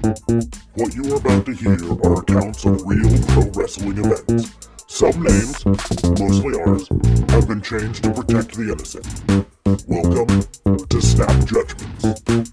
What you are about to hear are accounts of real pro wrestling events. Some names, mostly ours, have been changed to protect the innocent. Welcome to Snap Judgments.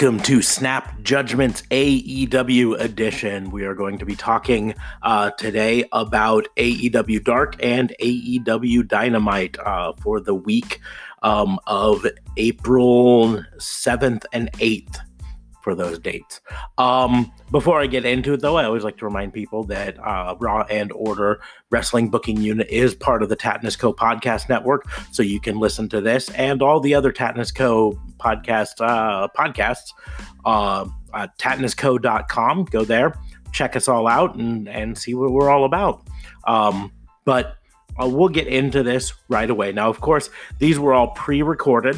Welcome to Snap Judgments AEW edition. We are going to be talking uh, today about AEW Dark and AEW Dynamite uh, for the week um, of April 7th and 8th for those dates. Um, before I get into it, though, I always like to remind people that uh, Raw and Order Wrestling Booking Unit is part of the Tatnus Co podcast network, so you can listen to this and all the other Tatnus Co podcast uh, podcasts uh, at tatnusco.com. Go there, check us all out, and and see what we're all about. Um, but uh, we'll get into this right away. Now, of course, these were all pre-recorded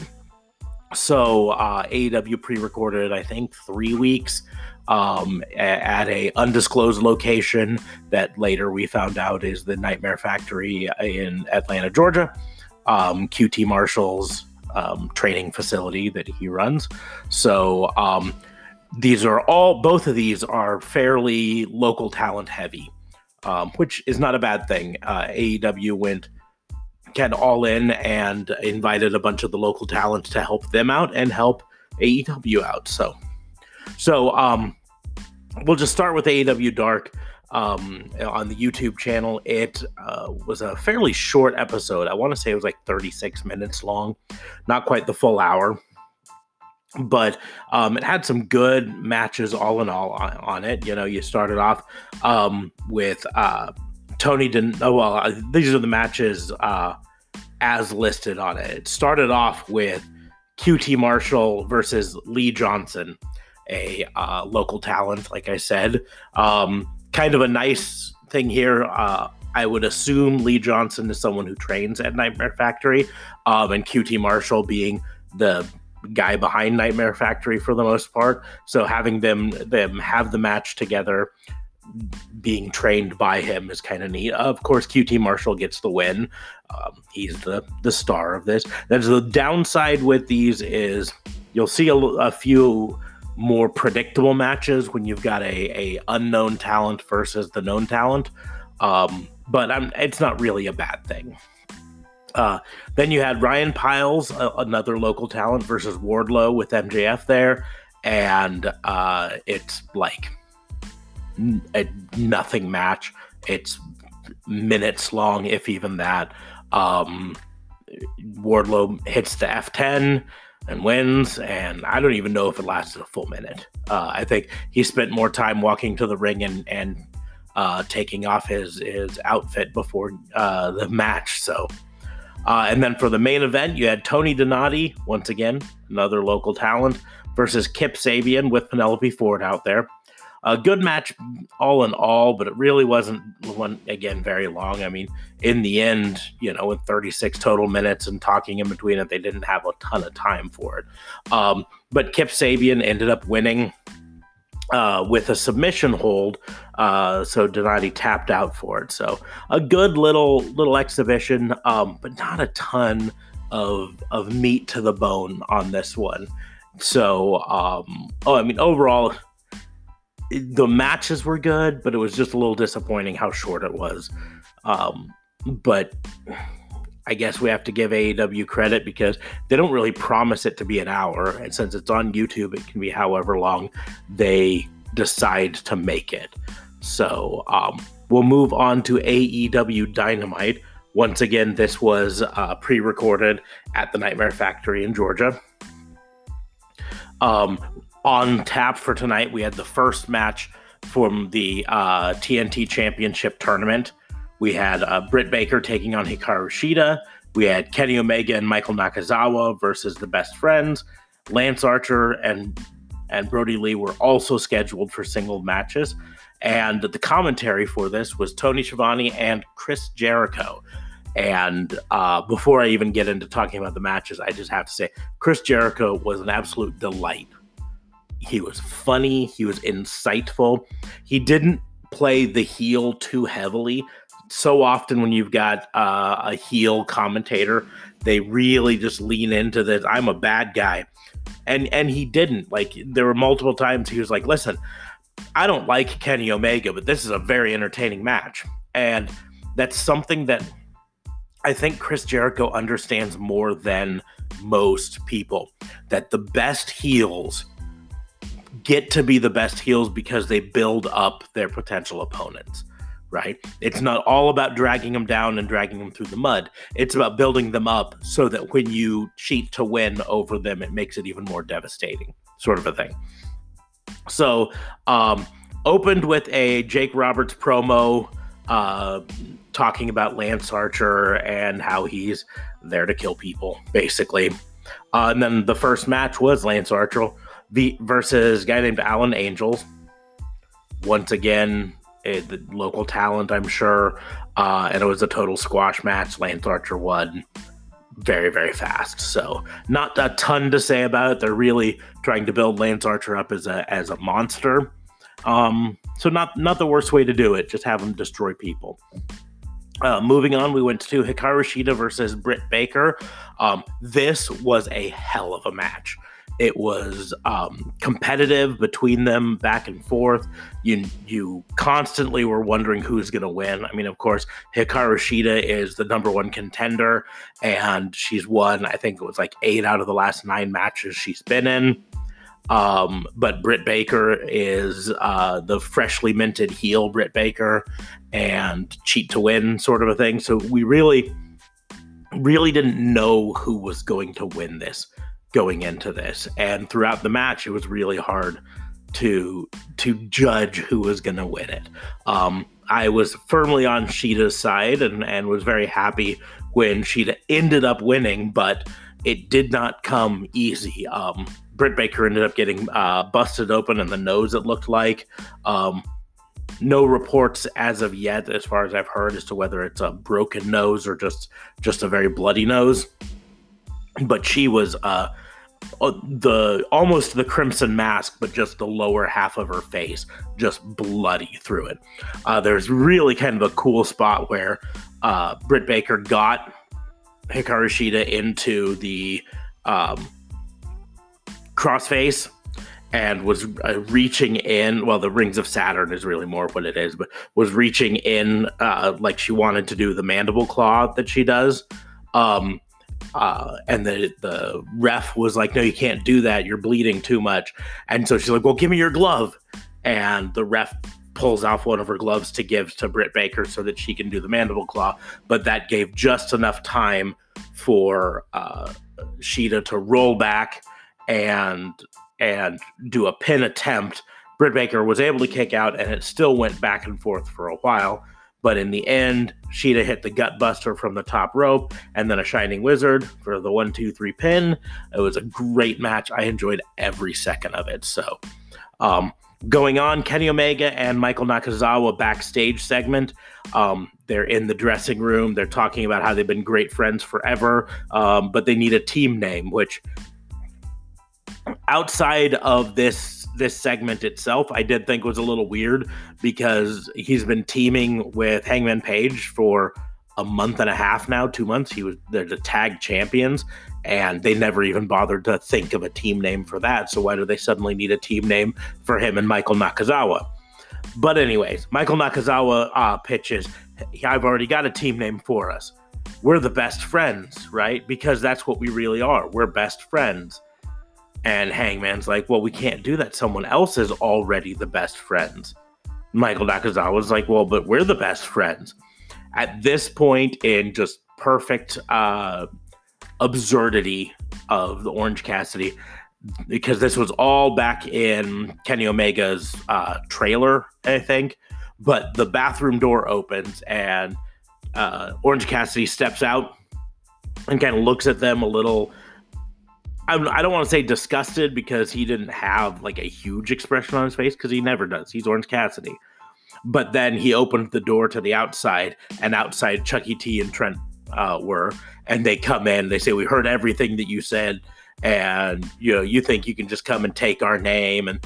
so uh, AEW pre-recorded, I think, three weeks um, at a undisclosed location that later we found out is the Nightmare Factory in Atlanta, Georgia. Um, QT Marshall's um, training facility that he runs. So um, these are all, both of these are fairly local talent heavy, um, which is not a bad thing. Uh, AEW went Ken all in and invited a bunch of the local talent to help them out and help AEW out. So, so um, we'll just start with AEW Dark um, on the YouTube channel. It uh, was a fairly short episode. I want to say it was like 36 minutes long, not quite the full hour. But um, it had some good matches all in all on, on it. You know, you started off um, with uh, Tony didn't. Oh well, these are the matches uh, as listed on it. It started off with QT Marshall versus Lee Johnson, a uh, local talent, like I said. Um, kind of a nice thing here. Uh, I would assume Lee Johnson is someone who trains at Nightmare Factory, um, and QT Marshall being the guy behind Nightmare Factory for the most part. So having them them have the match together being trained by him is kind of neat. Of course, QT Marshall gets the win. Um, he's the the star of this. That's the downside with these is you'll see a, a few more predictable matches when you've got a, a unknown talent versus the known talent. Um, but I'm, it's not really a bad thing. Uh, then you had Ryan Piles, another local talent, versus Wardlow with MJF there, and uh, it's like a nothing match. It's minutes long, if even that. Um, Wardlow hits the F10 and wins, and I don't even know if it lasted a full minute. Uh, I think he spent more time walking to the ring and and uh, taking off his his outfit before uh, the match. So, uh, and then for the main event, you had Tony Donati once again, another local talent, versus Kip Sabian with Penelope Ford out there a good match all in all, but it really wasn't one again very long. I mean, in the end, you know, with 36 total minutes and talking in between it, they didn't have a ton of time for it. Um, but Kip Sabian ended up winning uh, with a submission hold, uh, so Donati tapped out for it. So a good little little exhibition, um, but not a ton of of meat to the bone on this one. So, um, oh, I mean, overall the matches were good, but it was just a little disappointing how short it was. Um, but I guess we have to give AEW credit because they don't really promise it to be an hour. And since it's on YouTube, it can be however long they decide to make it. So um, we'll move on to AEW Dynamite. Once again, this was uh, pre recorded at the Nightmare Factory in Georgia. Um, on tap for tonight, we had the first match from the uh, TNT Championship tournament. We had uh, Britt Baker taking on Hikaru Shida. We had Kenny Omega and Michael Nakazawa versus the Best Friends. Lance Archer and and Brodie Lee were also scheduled for single matches. And the commentary for this was Tony Schiavone and Chris Jericho. And uh, before I even get into talking about the matches, I just have to say Chris Jericho was an absolute delight he was funny, he was insightful. He didn't play the heel too heavily. So often when you've got uh, a heel commentator, they really just lean into this. I'm a bad guy, and and he didn't. Like there were multiple times he was like, "Listen, I don't like Kenny Omega, but this is a very entertaining match," and that's something that I think Chris Jericho understands more than most people. That the best heels get to be the best heels because they build up their potential opponents, right? It's not all about dragging them down and dragging them through the mud. It's about building them up so that when you cheat to win over them, it makes it even more devastating, sort of a thing. So, um, opened with a Jake Roberts promo uh, talking about Lance Archer and how he's there to kill people, basically. Uh, and then the first match was Lance Archer the versus guy named Alan Angels. Once again, a, the local talent, I'm sure, uh, and it was a total squash match. Lance Archer won very, very fast. So not a ton to say about it. They're really trying to build Lance Archer up as a as a monster. Um, so not not the worst way to do it. Just have him destroy people. Uh, moving on, we went to Hikaru Shida versus Britt Baker. Um, this was a hell of a match. It was um, competitive between them, back and forth. You you constantly were wondering who's going to win. I mean, of course, Hikaru Shida is the number one contender, and she's won. I think it was like eight out of the last nine matches she's been in. Um, but Britt Baker is uh, the freshly minted heel Britt Baker and cheat to win sort of a thing. So we really, really didn't know who was going to win this going into this. And throughout the match, it was really hard to to judge who was going to win it. Um, I was firmly on Shida's side and, and was very happy when Shida ended up winning, but it did not come easy. Um, Britt Baker ended up getting uh, busted open in the nose, it looked like. Um, no reports as of yet, as far as I've heard, as to whether it's a broken nose or just just a very bloody nose. But she was uh, the almost the crimson mask, but just the lower half of her face, just bloody through it. Uh, there's really kind of a cool spot where uh, Britt Baker got Hikaru Shida into the um, crossface and was uh, reaching in. Well, the rings of Saturn is really more what it is, but was reaching in uh, like she wanted to do the mandible claw that she does. Um, uh, and the the ref was like, "No, you can't do that. You're bleeding too much." And so she's like, "Well, give me your glove." And the ref pulls off one of her gloves to give to Britt Baker so that she can do the mandible claw. But that gave just enough time for uh, Shida to roll back and and do a pin attempt. Britt Baker was able to kick out, and it still went back and forth for a while. But in the end, Shida hit the gut buster from the top rope and then a Shining Wizard for the one, two, three pin. It was a great match. I enjoyed every second of it. So, um, going on, Kenny Omega and Michael Nakazawa backstage segment. Um, they're in the dressing room. They're talking about how they've been great friends forever, um, but they need a team name, which outside of this this segment itself, I did think was a little weird because he's been teaming with Hangman Page for a month and a half now, two months. He was they're the tag champions, and they never even bothered to think of a team name for that. So why do they suddenly need a team name for him and Michael Nakazawa? But anyways, Michael Nakazawa uh, pitches. I've already got a team name for us. We're the best friends, right? Because that's what we really are. We're best friends. And Hangman's like, well, we can't do that. Someone else is already the best friends. Michael Nakazawa's like, well, but we're the best friends. At this point in just perfect uh, absurdity of the Orange Cassidy, because this was all back in Kenny Omega's uh, trailer, I think. But the bathroom door opens and uh, Orange Cassidy steps out and kind of looks at them a little I don't want to say disgusted because he didn't have like a huge expression on his face because he never does. He's Orange Cassidy. But then he opened the door to the outside, and outside Chucky T and Trent uh, were, and they come in. They say, "We heard everything that you said, and you know, you think you can just come and take our name." And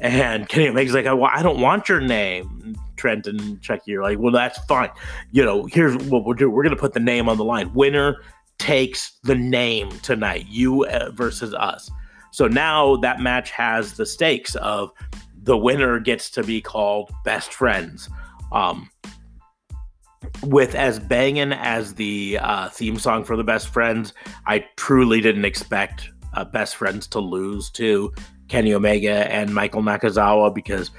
and Kenny Omega's like, "Well, I don't want your name." Trent and Chucky are like, well, that's fine. You know, here's what we'll do. We're going to put the name on the line. Winner takes the name tonight, you uh, versus us. So now that match has the stakes of the winner gets to be called best friends. Um, with as banging as the uh, theme song for the best friends, I truly didn't expect uh, best friends to lose to Kenny Omega and Michael Nakazawa because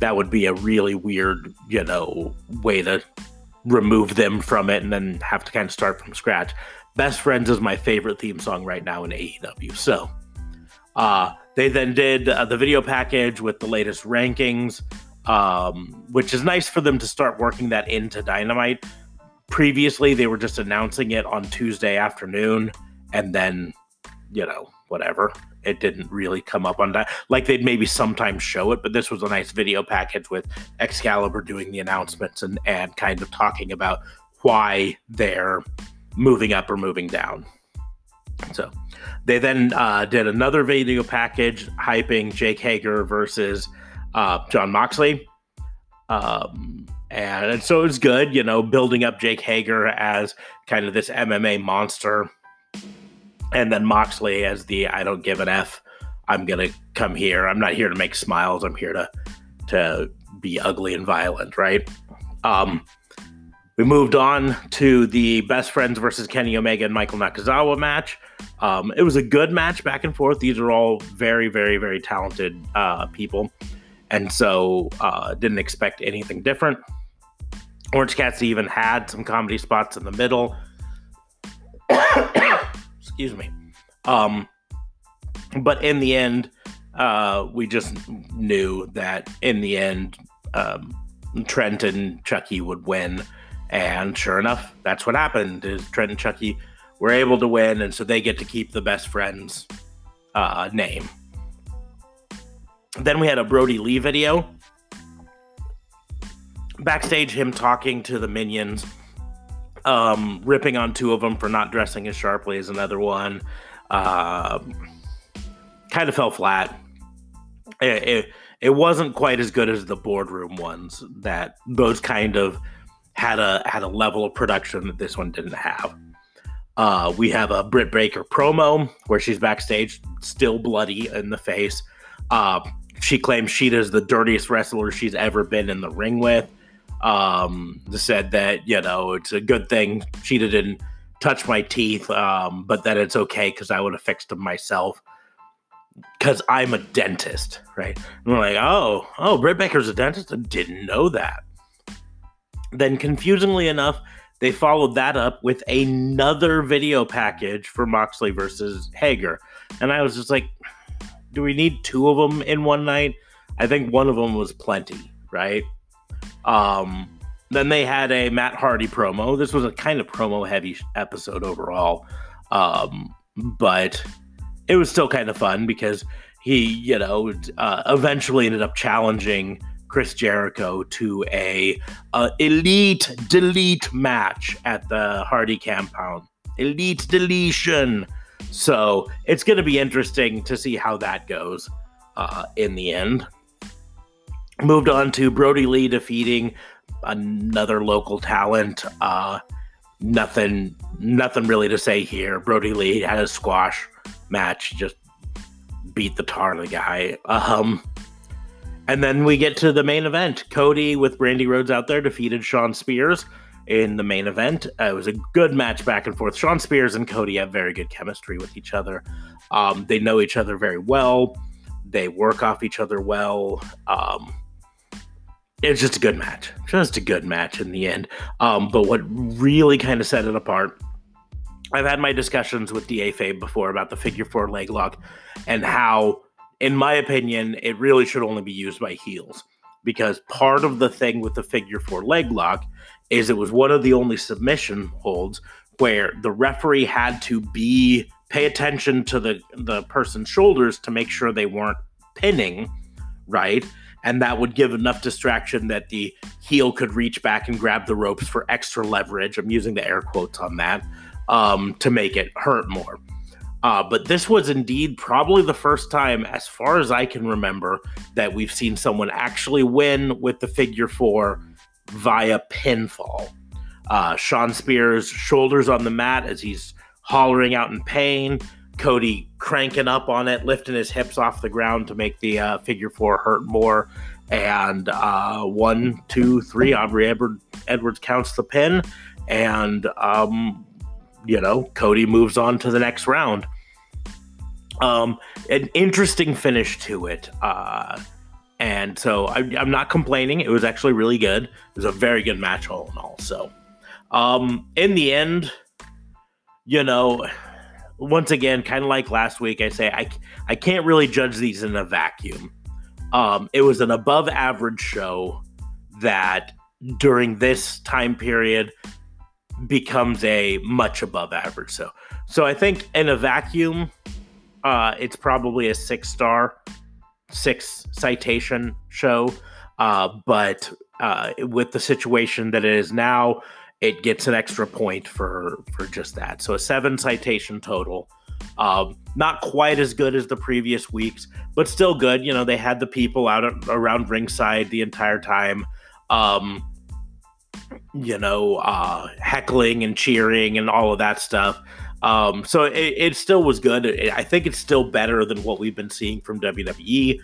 that would be a really weird, you know, way to remove them from it and then have to kind of start from scratch. Best Friends is my favorite theme song right now in AEW. So, uh, they then did uh, the video package with the latest rankings, um, which is nice for them to start working that into Dynamite. Previously, they were just announcing it on Tuesday afternoon, and then, you know, whatever. It didn't really come up on that. Like they'd maybe sometimes show it, but this was a nice video package with Excalibur doing the announcements and, and kind of talking about why they're moving up or moving down. So they then uh, did another video package hyping Jake Hager versus uh, Jon Moxley. Um, and, and so it was good, you know, building up Jake Hager as kind of this MMA monster. And then Moxley as the I don't give an F. I'm gonna come here. I'm not here to make smiles. I'm here to to be ugly and violent, right? Um, we moved on to the best friends versus Kenny Omega and Michael Nakazawa match. Um, it was a good match back and forth. These are all very, very, very talented uh, people. And so uh, didn't expect anything different. Orange Cats even had some comedy spots in the middle. Excuse me. Um, but in the end, uh, we just knew that in the end, um, Trent and Chucky would win. And sure enough, that's what happened. Trent and Chucky were able to win, and so they get to keep the best friends uh, name. Then we had a Brodie Lee video. Backstage, him talking to the minions, um, ripping on two of them for not dressing as sharply as another one. Uh, kind of fell flat. It, it, it wasn't quite as good as the boardroom ones. That those kind of had a had a level of production that this one didn't have. Uh, we have a Britt Baker promo where she's backstage, still bloody in the face. Uh, she claims she Shida's the dirtiest wrestler she's ever been in the ring with. Um, said that you know it's a good thing Shida didn't touch my teeth, um, but that it's okay because I would have fixed them myself because I'm a dentist, right? And we're like, oh, oh, Britt Baker's a dentist. I didn't know that. Then, confusingly enough, they followed that up with another video package for Moxley versus Hager. And I was just like, do we need two of them in one night? I think one of them was plenty, right? Um, then they had a Matt Hardy promo. This was a kind of promo heavy episode overall. Um, but it was still kind of fun because he, you know, uh, eventually ended up challenging Chris Jericho to a, a elite delete match at the Hardy compound. Elite deletion. So it's going to be interesting to see how that goes uh, in the end. Moved on to Brodie Lee defeating another local talent. Uh, nothing, nothing really to say here. Brodie Lee had a squash match, just beat the tar out of the guy. Um, and then we get to the main event. Cody with Brandi Rhodes out there defeated Shawn Spears in the main event. Uh, it was a good match back and forth. Shawn Spears and Cody have very good chemistry with each other. Um, they know each other very well. They work off each other well. Um, it's just a good match. Just a good match in the end. Um, but what really kind of set it apart, I've had my discussions with DA Fabe before about the figure four leg lock and how in my opinion, it really should only be used by heels because part of the thing with the figure four leg lock is it was one of the only submission holds where the referee had to be pay attention to the the person's shoulders to make sure they weren't pinning, right? And that would give enough distraction that the heel could reach back and grab the ropes for extra leverage. I'm using the air quotes on that um, to make it hurt more. Uh, but this was indeed probably the first time, as far as I can remember, that we've seen someone actually win with the figure four via pinfall. Uh, Shawn Spears shoulders on the mat as he's hollering out in pain. Cody cranking up on it, lifting his hips off the ground to make the uh, figure four hurt more. And uh, one, two, three. Aubrey Edward, Edwards counts the pin, and um, you know Cody moves on to the next round. Um, an interesting finish to it. Uh, and so I, am not complaining. It was actually really good. It was a very good match all in all. So, um, in the end, you know, once again, kind of like last week, I say I I can't really judge these in a vacuum. Um, it was an above average show that during this time period becomes a much above average. So, so I think in a vacuum, uh, it's probably a six star, six citation show. Uh, but uh, with the situation that it is now, it gets an extra point for for just that. So a seven citation total. Um, not quite as good as the previous weeks, but still good. You know, they had the people out around ringside the entire time. Um, you know, uh, heckling and cheering and all of that stuff. Um, so it, it, still was good. I think it's still better than what we've been seeing from WWE,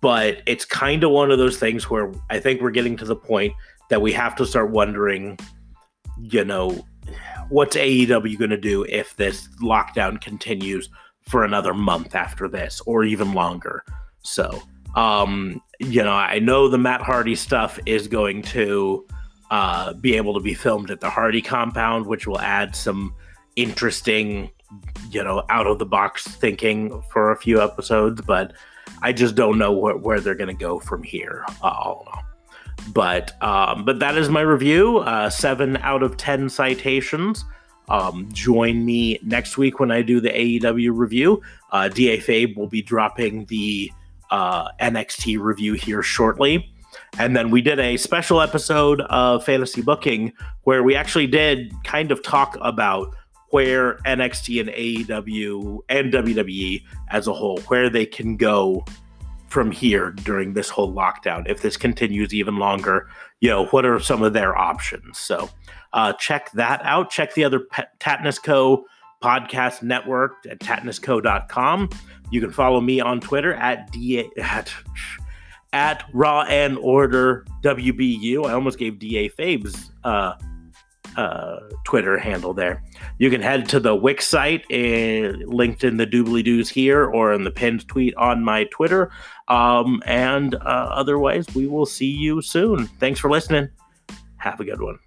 but it's kind of one of those things where I think we're getting to the point that we have to start wondering, you know, what's AEW going to do if this lockdown continues for another month after this or even longer? So, um, you know, I know the Matt Hardy stuff is going to uh, be able to be filmed at the Hardy compound, which will add some interesting, you know, out of the box thinking for a few episodes, but I just don't know where, where they're going to go from here. Uh, but um, but that is my review. Uh, seven out of ten citations. Um, join me next week when I do the AEW review. Uh, Da Fabe will be dropping the uh, NXT review here shortly. And then we did a special episode of Fantasy Booking where we actually did kind of talk about where NXT and AEW and WWE as a whole, where they can go from here during this whole lockdown. If this continues even longer, you know, what are some of their options? So uh, check that out. Check the other Tatnus Co podcast network at tatnusco.com. You can follow me on Twitter at D at at Raw and Order WBU. I almost gave DA Fabes uh, uh, Twitter handle there. You can head to the Wix site, uh, linked in the doobly doos here or in the pinned tweet on my Twitter. Um, and uh, otherwise, we will see you soon. Thanks for listening. Have a good one.